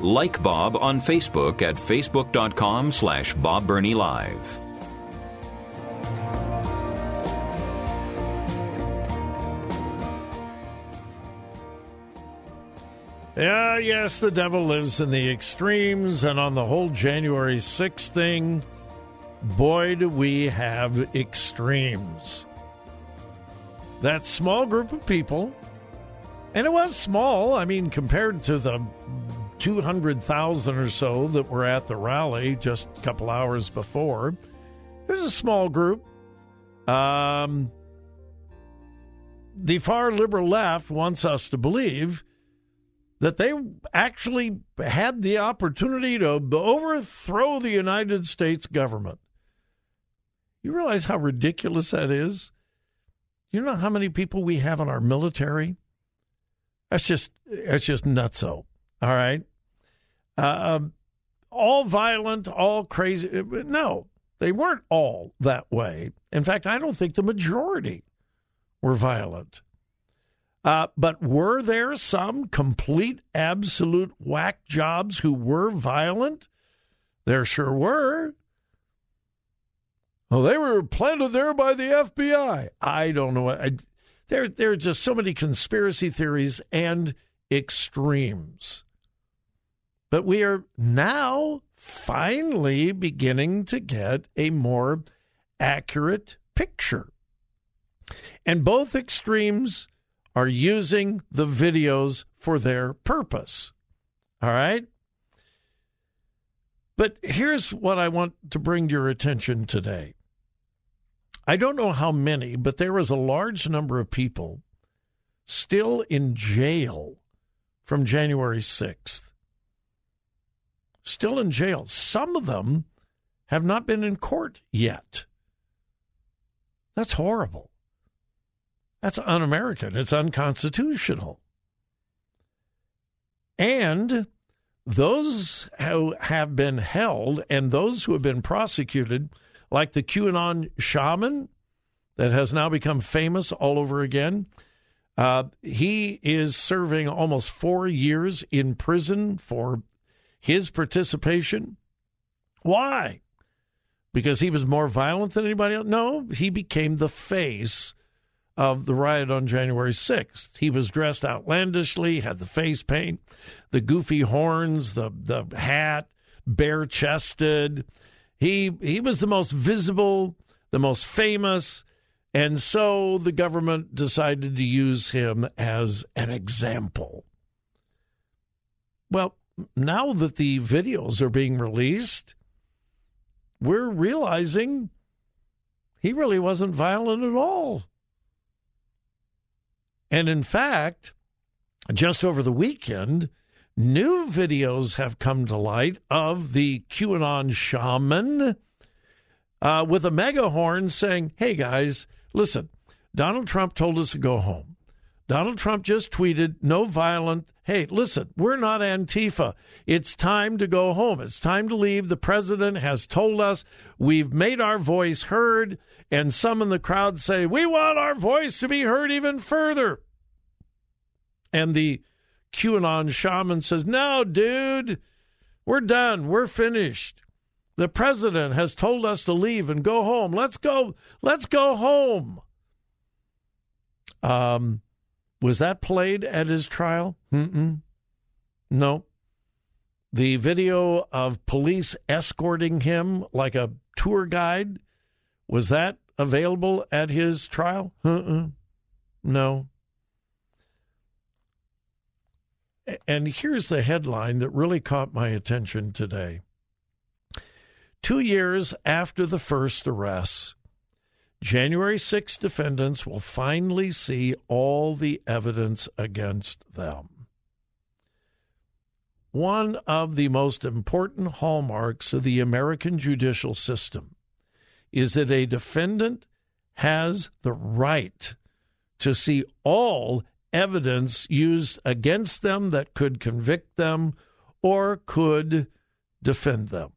Like Bob on Facebook at facebook.com slash Bob Burney Live. Yeah, yes, the devil lives in the extremes, and on the whole January 6th thing, boy, do we have extremes. That small group of people, and it was small, I mean, compared to the 200,000 or so that were at the rally just a couple hours before, it was a small group. Um, the far liberal left wants us to believe that they actually had the opportunity to overthrow the United States government. You realize how ridiculous that is? You know how many people we have in our military? That's just that's just nutso. All right, uh, um, all violent, all crazy. No, they weren't all that way. In fact, I don't think the majority were violent. Uh, but were there some complete, absolute whack jobs who were violent? There sure were. Well, they were planted there by the FBI. I don't know. I, there, there are just so many conspiracy theories and extremes. But we are now finally beginning to get a more accurate picture. And both extremes are using the videos for their purpose. All right? But here's what I want to bring to your attention today. I don't know how many, but there is a large number of people still in jail from January 6th. Still in jail. Some of them have not been in court yet. That's horrible. That's un American. It's unconstitutional. And those who have been held and those who have been prosecuted, like the QAnon shaman that has now become famous all over again, uh, he is serving almost four years in prison for his participation. Why? Because he was more violent than anybody else? No, he became the face of the riot on January 6th. He was dressed outlandishly, had the face paint, the goofy horns, the the hat, bare chested. He he was the most visible, the most famous, and so the government decided to use him as an example. Well, now that the videos are being released, we're realizing he really wasn't violent at all. And in fact, just over the weekend, new videos have come to light of the QAnon shaman uh, with a megahorn saying, Hey guys, listen, Donald Trump told us to go home. Donald Trump just tweeted, no violent. Hey, listen, we're not Antifa. It's time to go home. It's time to leave. The president has told us we've made our voice heard. And some in the crowd say, we want our voice to be heard even further. And the QAnon shaman says, no, dude, we're done. We're finished. The president has told us to leave and go home. Let's go. Let's go home. Um, was that played at his trial? Mm-mm. No. The video of police escorting him like a tour guide, was that available at his trial? Mm-mm. No. And here's the headline that really caught my attention today. Two years after the first arrests, January 6 defendants will finally see all the evidence against them. One of the most important hallmarks of the American judicial system is that a defendant has the right to see all evidence used against them that could convict them or could defend them.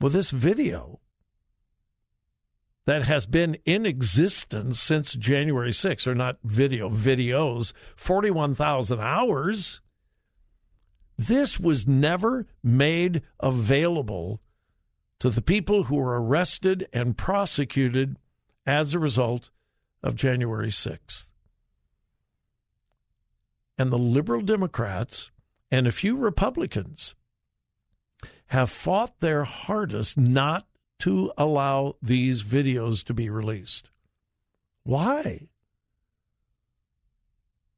Well, this video that has been in existence since January 6th, or not video, videos, 41,000 hours, this was never made available to the people who were arrested and prosecuted as a result of January 6th. And the liberal Democrats and a few Republicans have fought their hardest not to allow these videos to be released. Why?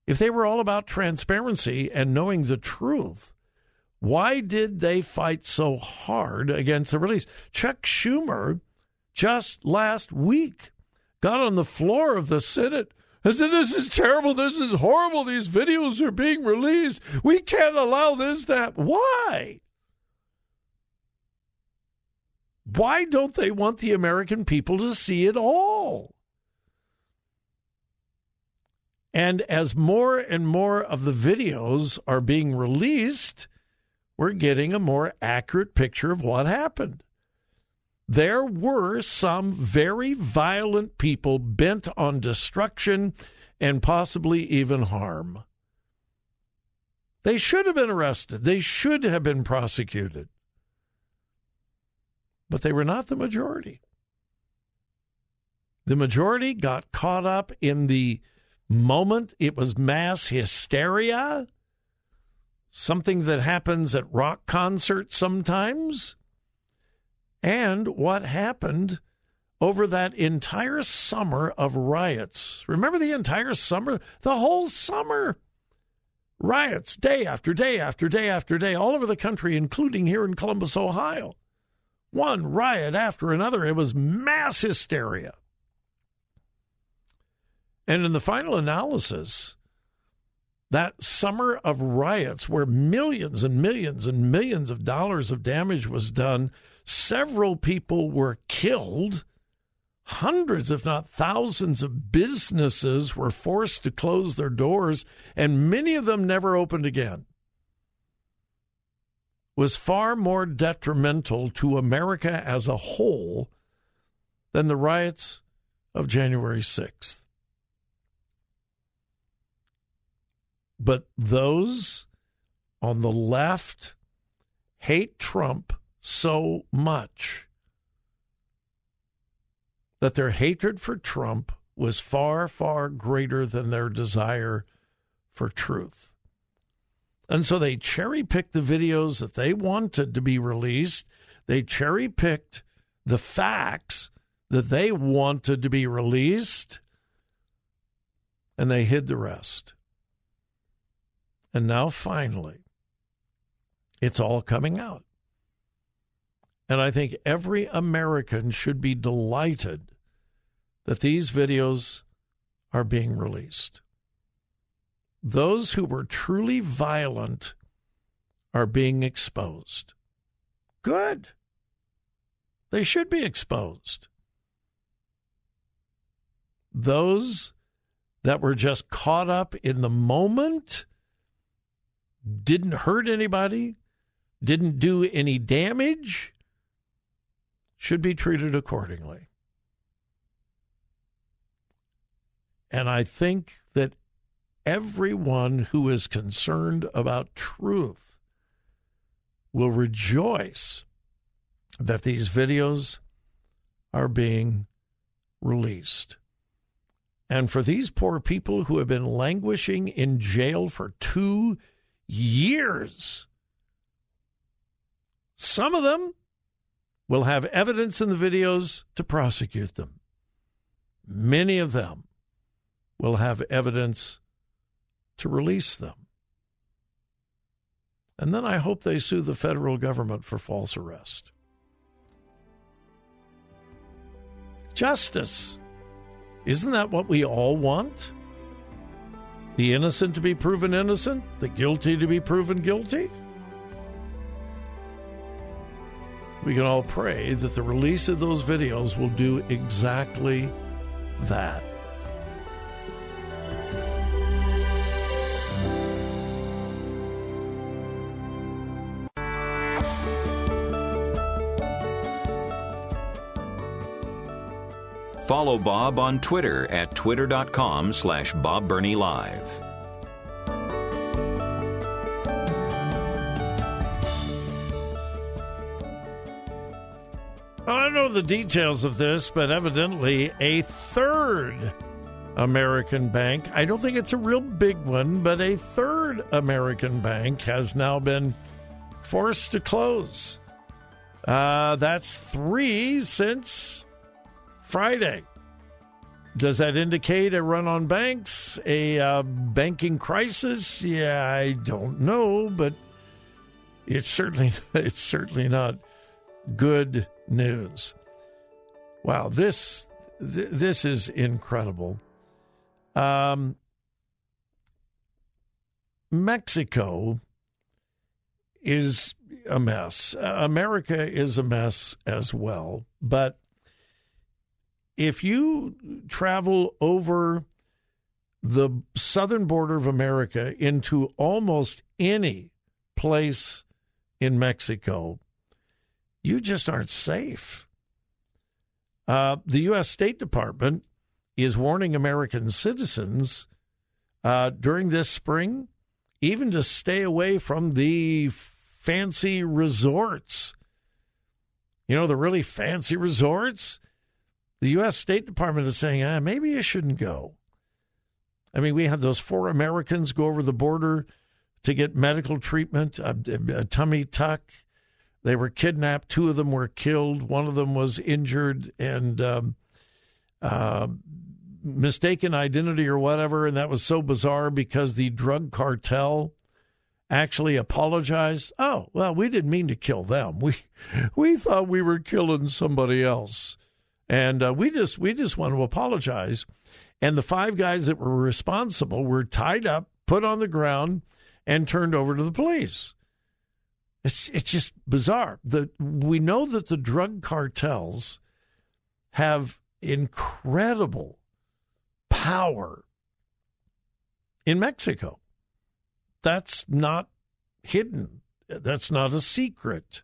If they were all about transparency and knowing the truth, why did they fight so hard against the release? Chuck Schumer just last week got on the floor of the Senate and said, This is terrible. This is horrible. These videos are being released. We can't allow this, that. Why? Why don't they want the American people to see it all? And as more and more of the videos are being released, we're getting a more accurate picture of what happened. There were some very violent people bent on destruction and possibly even harm. They should have been arrested. They should have been prosecuted but they were not the majority. The majority got caught up in the moment. It was mass hysteria, something that happens at rock concerts sometimes. And what happened over that entire summer of riots. Remember the entire summer? The whole summer. Riots day after day after day after day all over the country, including here in Columbus, Ohio one riot after another. It was mass hysteria. And in the final analysis, that summer of riots where millions and millions and millions of dollars of damage was done, several people were killed. Hundreds, if not thousands, of businesses were forced to close their doors, and many of them never opened again was far more detrimental to America as a whole than the riots of January 6th. But those on the left hate Trump so much that their hatred for Trump was far, far greater than their desire for truth. And so they cherry picked the videos that they wanted to be released. They cherry picked the facts that they wanted to be released. And they hid the rest. And now finally, it's all coming out. And I think every American should be delighted that these videos are being released those who were truly violent are being exposed. Good. They should be exposed. Those that were just caught up in the moment, didn't hurt anybody, didn't do any damage, should be treated accordingly. And I think that everyone who is concerned about truth will rejoice that these videos are being released. And for these poor people who have been languishing in jail for two years, some of them will have evidence in the videos to prosecute them. Many of them will have evidence to release them. And then I hope they sue the federal government for false arrest. Justice. Isn't that what we all want? The innocent to be proven innocent, the guilty to be proven guilty? We can all pray that the release of those videos will do exactly that. Follow Bob on Twitter at twitter.com slash Bob Live. I don't know the details of this, but evidently a third American bank, I don't think it's a real big one, but a third American bank has now been forced to close. Uh, that's three since Friday. Does that indicate a run on banks, a uh, banking crisis? Yeah, I don't know, but it's certainly it's certainly not good news. Wow, this th- this is incredible. Um, Mexico is a mess. America is a mess as well. But if you travel over the southern border of America into almost any place in Mexico, you just aren't safe. Uh, the U.S. State Department is warning American citizens uh, during this spring even to stay away from the fancy resorts. You know, the really fancy resorts? The U.S. State Department is saying, ah, maybe you shouldn't go. I mean, we had those four Americans go over the border to get medical treatment, a, a, tummy tuck. They were kidnapped. Two of them were killed. One of them was injured and um, uh, mistaken identity or whatever. And that was so bizarre because the drug cartel actually apologized. Oh, well, we didn't mean to kill them. We we thought we were killing somebody else, and uh, we just we just want to apologize. And the five guys that were responsible were tied up, put on the ground, and turned over to the police. It's it's just bizarre. The we know that the drug cartels have incredible power in Mexico. That's not hidden. That's not a secret.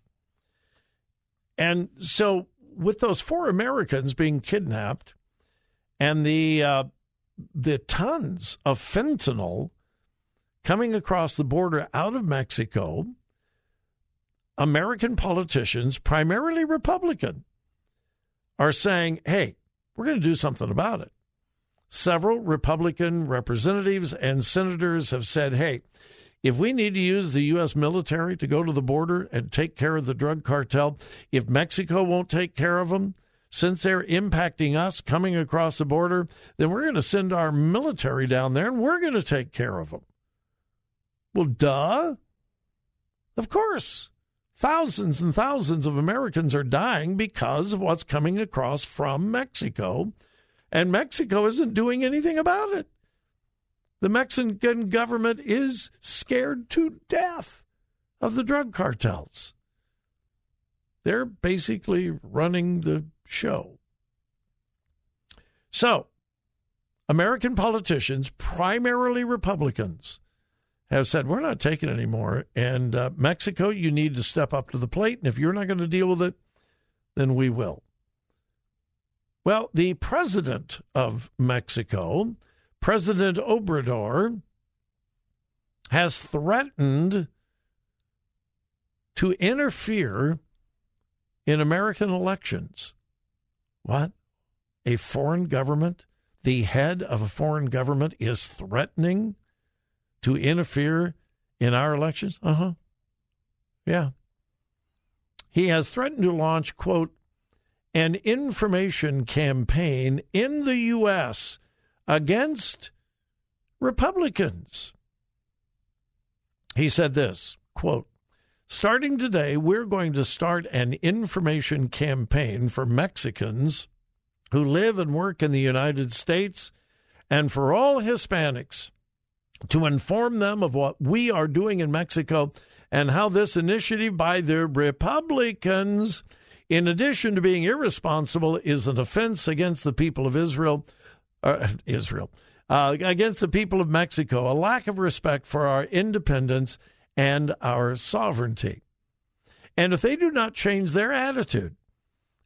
And so, with those four Americans being kidnapped, and the uh, the tons of fentanyl coming across the border out of Mexico, American politicians, primarily Republican, are saying, "Hey, we're going to do something about it." Several Republican representatives and senators have said, "Hey, if we need to use the U.S. military to go to the border and take care of the drug cartel, if Mexico won't take care of them, since they're impacting us coming across the border, then we're going to send our military down there and we're going to take care of them. Well, duh. Of course. Thousands and thousands of Americans are dying because of what's coming across from Mexico, and Mexico isn't doing anything about it. The Mexican government is scared to death of the drug cartels. They're basically running the show. So, American politicians, primarily Republicans, have said, we're not taking anymore. And uh, Mexico, you need to step up to the plate. And if you're not going to deal with it, then we will. Well, the president of Mexico President Obrador has threatened to interfere in American elections. What? A foreign government, the head of a foreign government, is threatening to interfere in our elections? Uh huh. Yeah. He has threatened to launch, quote, an information campaign in the U.S against Republicans. He said this quote, Starting today, we're going to start an information campaign for Mexicans who live and work in the United States and for all Hispanics to inform them of what we are doing in Mexico and how this initiative by the Republicans, in addition to being irresponsible, is an offense against the people of Israel. Uh, Israel. Uh, against the people of Mexico, a lack of respect for our independence and our sovereignty. And if they do not change their attitude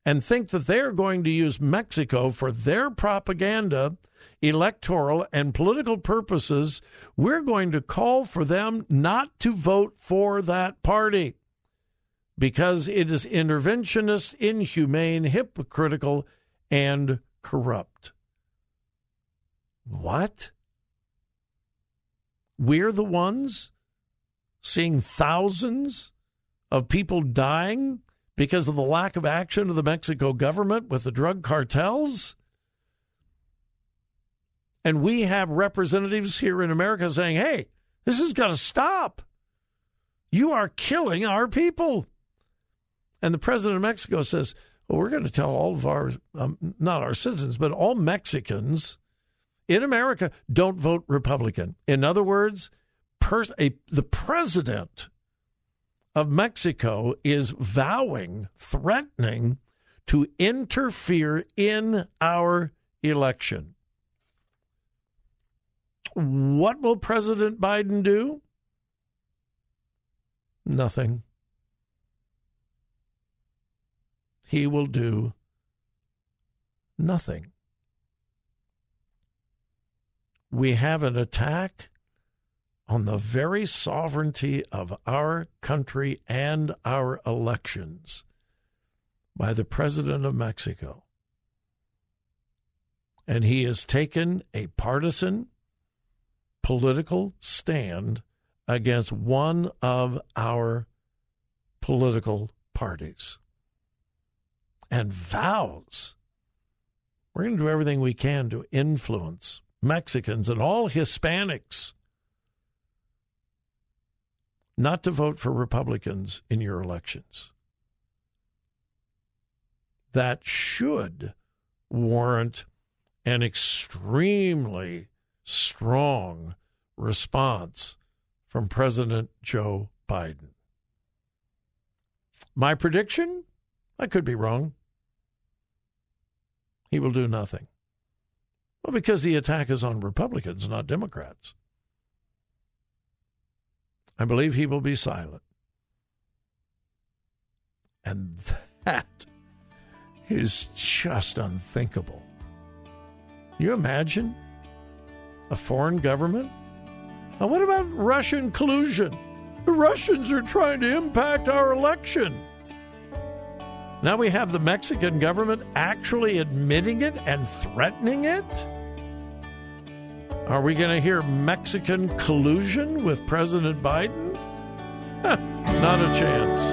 and think that they're going to use Mexico for their propaganda, electoral, and political purposes, we're going to call for them not to vote for that party because it is interventionist, inhumane, hypocritical, and corrupt. What? We're the ones seeing thousands of people dying because of the lack of action of the Mexico government with the drug cartels? And we have representatives here in America saying, hey, this has got to stop. You are killing our people. And the president of Mexico says, well, we're going to tell all of our, um, not our citizens, but all Mexicans in America don't vote Republican. In other words, pers- a, the president of Mexico is vowing, threatening to interfere in our election. What will President Biden do? Nothing. He will do nothing. We have an attack on the very sovereignty of our country and our elections by the President of Mexico. And he has taken a partisan political stand against one of our political parties and vows we're going to do everything we can to influence Mexicans and all Hispanics not to vote for Republicans in your elections. That should warrant an extremely strong response from President Joe Biden. My prediction? I could be wrong. He will do nothing. Well, because the attack is on Republicans, not Democrats. I believe he will be silent. And that is just unthinkable. You imagine a foreign government? Now, what about Russian collusion? The Russians are trying to impact our election. Now we have the Mexican government actually admitting it and threatening it? Are we going to hear Mexican collusion with President Biden? Not a chance.